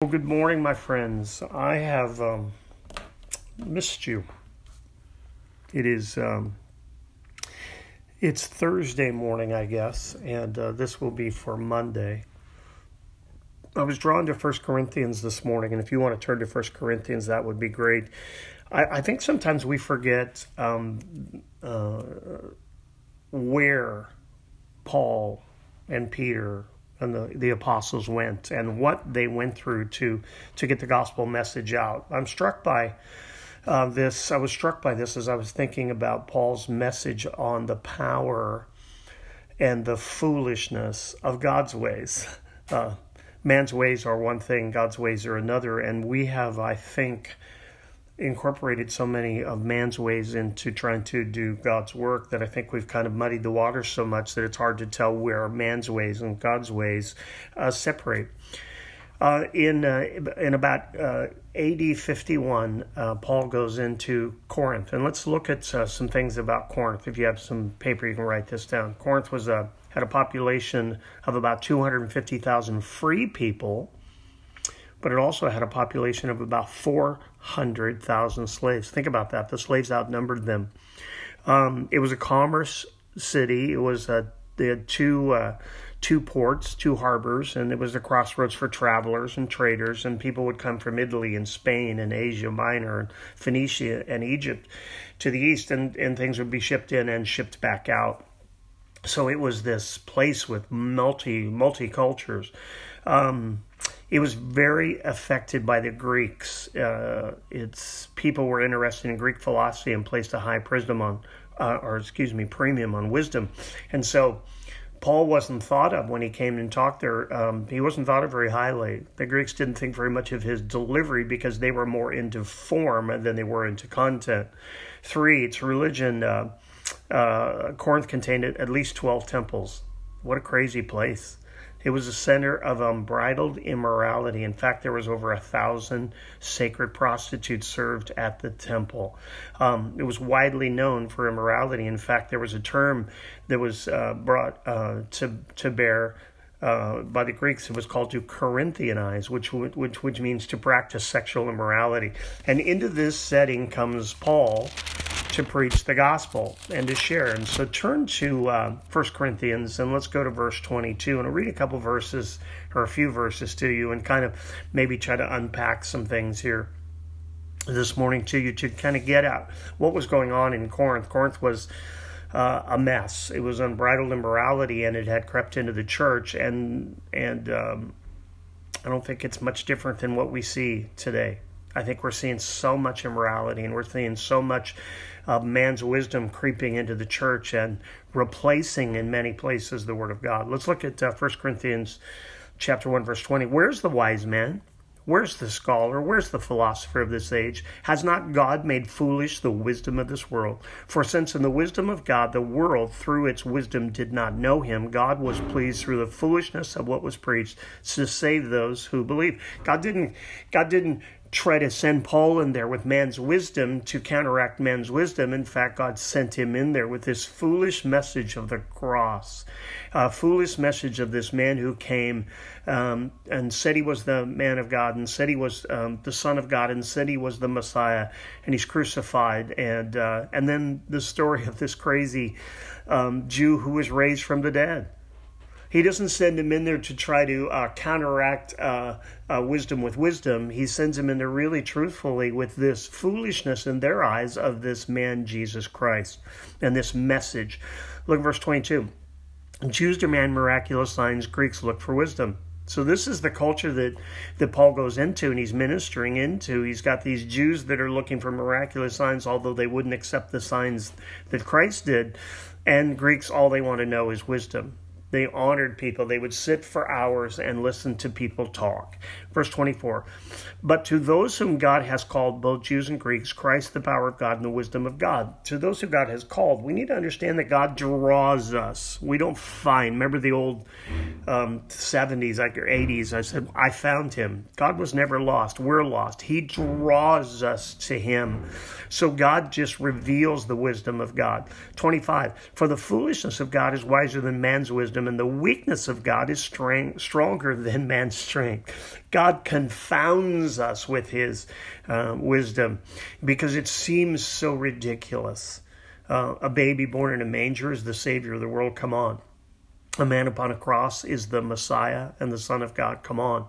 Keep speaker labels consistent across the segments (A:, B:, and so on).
A: Well, good morning, my friends. I have um, missed you. It is um, it's Thursday morning, I guess, and uh, this will be for Monday. I was drawn to First Corinthians this morning, and if you want to turn to First Corinthians, that would be great. I, I think sometimes we forget um, uh, where Paul and Peter and the, the apostles went and what they went through to to get the gospel message out. I'm struck by uh, this. I was struck by this as I was thinking about Paul's message on the power and the foolishness of God's ways. Uh, man's ways are one thing, God's ways are another, and we have, I think, incorporated so many of man's ways into trying to do God's work that I think we've kind of muddied the water so much that it's hard to tell where man's ways and God's ways uh, separate. Uh, in uh, in about uh, AD 51, uh, Paul goes into Corinth, and let's look at uh, some things about Corinth. If you have some paper, you can write this down. Corinth was a had a population of about 250,000 free people but it also had a population of about 400,000 slaves. Think about that. The slaves outnumbered them. Um, it was a commerce city. It was a, they had two uh, two ports, two harbors, and it was the crossroads for travelers and traders. And people would come from Italy and Spain and Asia Minor and Phoenicia and Egypt to the east, and, and things would be shipped in and shipped back out. So it was this place with multi multi cultures. Um, it was very affected by the Greeks. Uh, its people were interested in Greek philosophy and placed a high prism on, uh, or excuse me, premium on wisdom, and so. Paul wasn't thought of when he came and talked there. Um, he wasn't thought of very highly. The Greeks didn't think very much of his delivery because they were more into form than they were into content. Three, its religion. Uh, uh, Corinth contained at least 12 temples. What a crazy place. It was a center of unbridled immorality. In fact, there was over a thousand sacred prostitutes served at the temple. Um, it was widely known for immorality. In fact, there was a term that was uh, brought uh, to to bear uh, by the Greeks, it was called to Corinthianize, which, which which means to practice sexual immorality. And into this setting comes Paul to preach the gospel and to share. And so turn to uh, 1 Corinthians and let's go to verse 22. And I'll read a couple verses or a few verses to you and kind of maybe try to unpack some things here this morning to you to kind of get out what was going on in Corinth. Corinth was uh, a mess. It was unbridled immorality, and it had crept into the church. And and um, I don't think it's much different than what we see today. I think we're seeing so much immorality, and we're seeing so much of man's wisdom creeping into the church and replacing in many places the word of God. Let's look at uh, 1 Corinthians chapter 1 verse 20. Where's the wise man? Where's the scholar? Where's the philosopher of this age? Has not God made foolish the wisdom of this world? For since in the wisdom of God the world through its wisdom did not know him, God was pleased through the foolishness of what was preached to save those who believe. God didn't God didn't try to send Paul in there with man's wisdom to counteract man's wisdom. In fact, God sent him in there with this foolish message of the cross, a foolish message of this man who came um, and said he was the man of God and said he was um, the Son of God and said he was the Messiah, and he's crucified. And uh, and then the story of this crazy um, Jew who was raised from the dead. He doesn't send him in there to try to uh, counteract uh, uh, wisdom with wisdom. He sends him in there really truthfully with this foolishness in their eyes of this man, Jesus Christ, and this message. Look at verse 22. Jews demand miraculous signs, Greeks look for wisdom. So this is the culture that, that Paul goes into and he's ministering into. He's got these Jews that are looking for miraculous signs, although they wouldn't accept the signs that Christ did. And Greeks, all they want to know is wisdom. They honored people. They would sit for hours and listen to people talk. Verse 24 But to those whom God has called, both Jews and Greeks, Christ the power of God and the wisdom of God. To those who God has called, we need to understand that God draws us. We don't find. Remember the old um, 70s, like your 80s? I said, I found him. God was never lost. We're lost. He draws us to him. So God just reveals the wisdom of God. 25 For the foolishness of God is wiser than man's wisdom wisdom, and the weakness of God is strang- stronger than man's strength. God confounds us with his uh, wisdom because it seems so ridiculous. Uh, a baby born in a manger is the Savior of the world. Come on. A man upon a cross is the Messiah and the Son of God. Come on.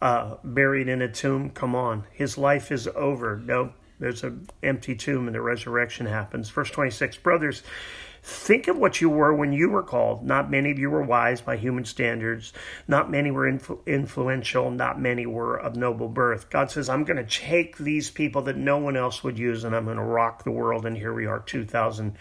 A: Uh, buried in a tomb. Come on. His life is over. No, there's an empty tomb and the resurrection happens. Verse 26 Brothers, Think of what you were when you were called. Not many of you were wise by human standards. Not many were influ- influential. Not many were of noble birth. God says, I'm going to take these people that no one else would use and I'm going to rock the world. And here we are 2,000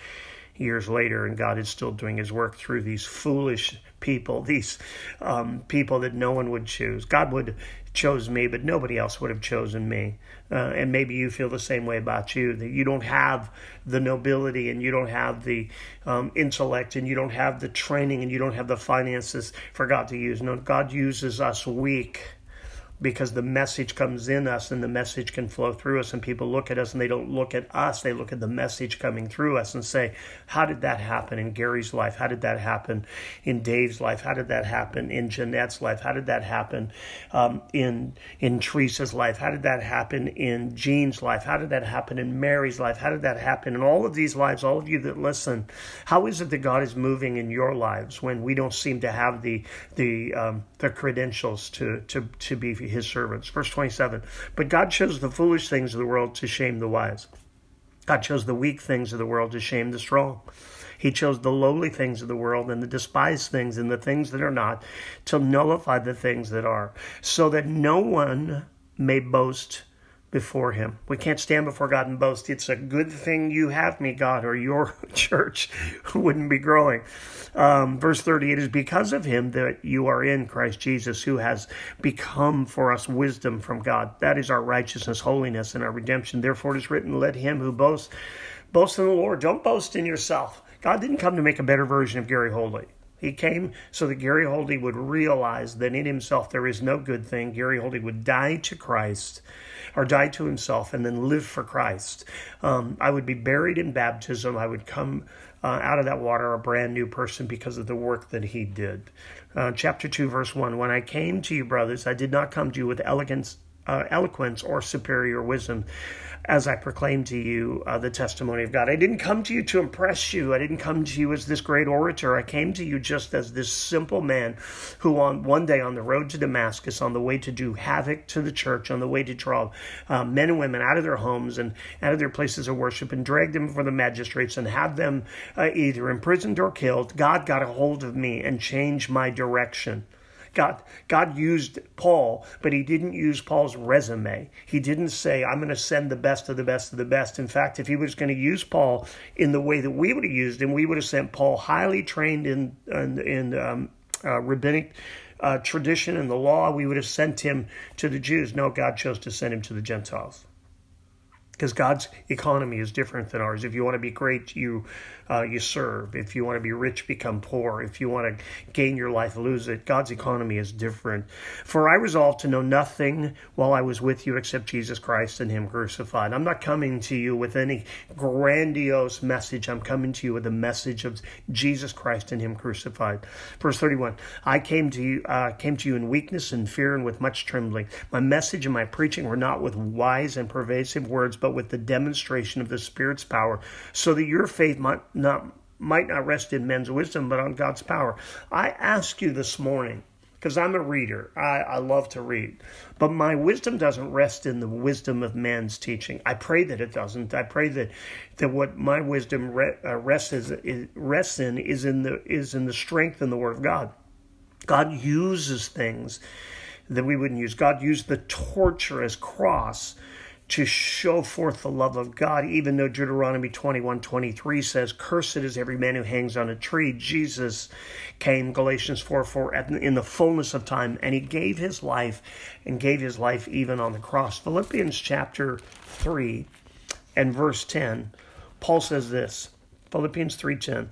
A: years later, and God is still doing his work through these foolish people, these um, people that no one would choose. God would chose me, but nobody else would have chosen me. Uh, and maybe you feel the same way about you that you don't have the nobility and you don't have the um, intellect and you don't have the training and you don't have the finances for God to use. No, God uses us weak because the message comes in us and the message can flow through us and people look at us and they don't look at us they look at the message coming through us and say how did that happen in gary's life? How did that happen in dave's life? How did that happen in jeanette's life? How did that happen um, in in teresa's life? How did that happen in jean's life? How did that happen in mary's life? How did that happen in all of these lives all of you that listen? How is it that god is moving in your lives when we don't seem to have the the um, the credentials to to to be his servants. Verse 27 But God chose the foolish things of the world to shame the wise. God chose the weak things of the world to shame the strong. He chose the lowly things of the world and the despised things and the things that are not to nullify the things that are, so that no one may boast before him. We can't stand before God and boast. It's a good thing you have me, God, or your church wouldn't be growing. Um, verse 30 It is because of him that you are in Christ Jesus, who has become for us wisdom from God. That is our righteousness, holiness, and our redemption. Therefore, it is written, Let him who boasts boast in the Lord. Don't boast in yourself. God didn't come to make a better version of Gary Holdley. He came so that Gary Holdy would realize that in himself there is no good thing. Gary Holdy would die to Christ or die to himself and then live for Christ. Um, I would be buried in baptism. I would come uh, out of that water a brand new person because of the work that he did. Uh, chapter 2, verse 1 When I came to you, brothers, I did not come to you with elegance, uh, eloquence or superior wisdom as I proclaim to you uh, the testimony of God. I didn't come to you to impress you. I didn't come to you as this great orator. I came to you just as this simple man who, on one day on the road to Damascus, on the way to do havoc to the church, on the way to draw uh, men and women out of their homes and out of their places of worship and drag them before the magistrates and have them uh, either imprisoned or killed, God got a hold of me and changed my direction. God, God used Paul, but he didn't use Paul's resume. He didn't say, I'm going to send the best of the best of the best. In fact, if he was going to use Paul in the way that we would have used him, we would have sent Paul highly trained in, in, in um, uh, rabbinic uh, tradition and the law. We would have sent him to the Jews. No, God chose to send him to the Gentiles because God's economy is different than ours. If you want to be great, you uh, you serve. If you want to be rich, become poor. If you want to gain your life, lose it. God's economy is different. For I resolved to know nothing while I was with you except Jesus Christ and Him crucified. I'm not coming to you with any grandiose message. I'm coming to you with a message of Jesus Christ and Him crucified. Verse 31. I came to you uh, came to you in weakness and fear and with much trembling. My message and my preaching were not with wise and pervasive words, but with the demonstration of the Spirit's power, so that your faith might not might not rest in men's wisdom, but on God's power. I ask you this morning, because I'm a reader, I, I love to read, but my wisdom doesn't rest in the wisdom of man's teaching. I pray that it doesn't. I pray that that what my wisdom re, uh, rests is, is, rests in is in the is in the strength in the Word of God. God uses things that we wouldn't use. God used the torture as cross to show forth the love of God, even though Deuteronomy 21 23 says, Cursed is every man who hangs on a tree. Jesus came, Galatians 4 4, in the fullness of time, and he gave his life and gave his life even on the cross. Philippians chapter 3 and verse 10, Paul says this Philippians 3:10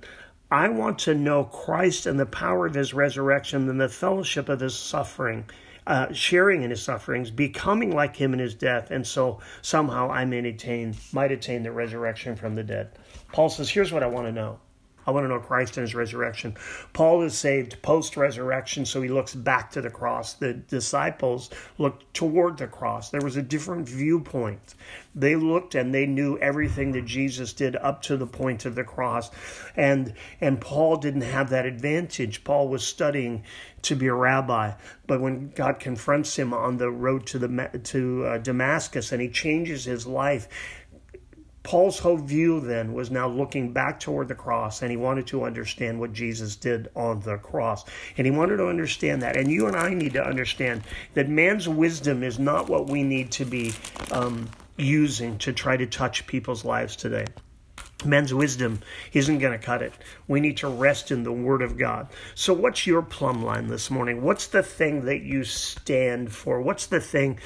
A: I want to know Christ and the power of his resurrection and the fellowship of his suffering uh, sharing in his sufferings, becoming like him in his death, and so somehow I may attain, might attain the resurrection from the dead. Paul says, Here's what I want to know. I want to know Christ and his resurrection. Paul is saved post resurrection, so he looks back to the cross. The disciples looked toward the cross. There was a different viewpoint. They looked and they knew everything that Jesus did up to the point of the cross. And and Paul didn't have that advantage. Paul was studying to be a rabbi, but when God confronts him on the road to the to uh, Damascus and he changes his life, Paul's whole view then was now looking back toward the cross, and he wanted to understand what Jesus did on the cross. And he wanted to understand that. And you and I need to understand that man's wisdom is not what we need to be um, using to try to touch people's lives today. Men's wisdom isn't going to cut it. We need to rest in the Word of God. So, what's your plumb line this morning? What's the thing that you stand for? What's the thing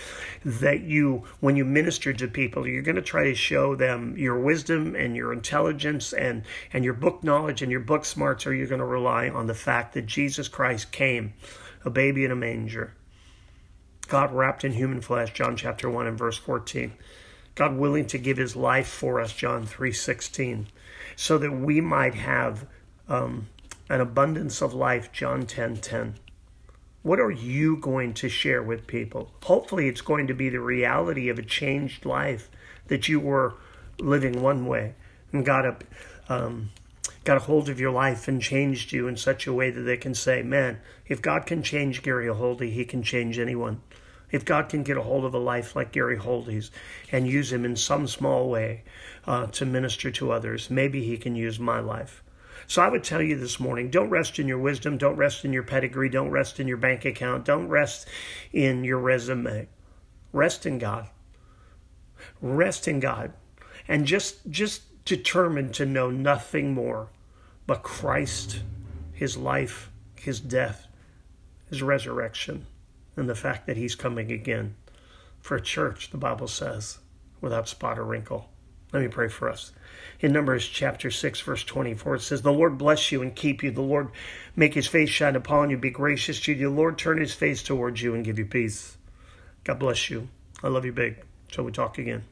A: that you, when you minister to people, you're going to try to show them your wisdom and your intelligence and, and your book knowledge and your book smarts, or you're going to rely on the fact that Jesus Christ came, a baby in a manger, God wrapped in human flesh, John chapter 1 and verse 14. God willing to give his life for us, John 3.16, so that we might have um, an abundance of life, John 10.10. 10. What are you going to share with people? Hopefully it's going to be the reality of a changed life that you were living one way and got um, got a hold of your life and changed you in such a way that they can say, man, if God can change Gary Holdy, he can change anyone. If God can get a hold of a life like Gary Holdy's and use him in some small way uh, to minister to others, maybe he can use my life. So I would tell you this morning don't rest in your wisdom, don't rest in your pedigree, don't rest in your bank account, don't rest in your resume. Rest in God. Rest in God. And just just determined to know nothing more but Christ, his life, his death, his resurrection and the fact that he's coming again for a church, the Bible says, without spot or wrinkle. Let me pray for us. In Numbers chapter 6, verse 24, it says, The Lord bless you and keep you. The Lord make his face shine upon you, be gracious to you. The Lord turn his face towards you and give you peace. God bless you. I love you big. Till we talk again.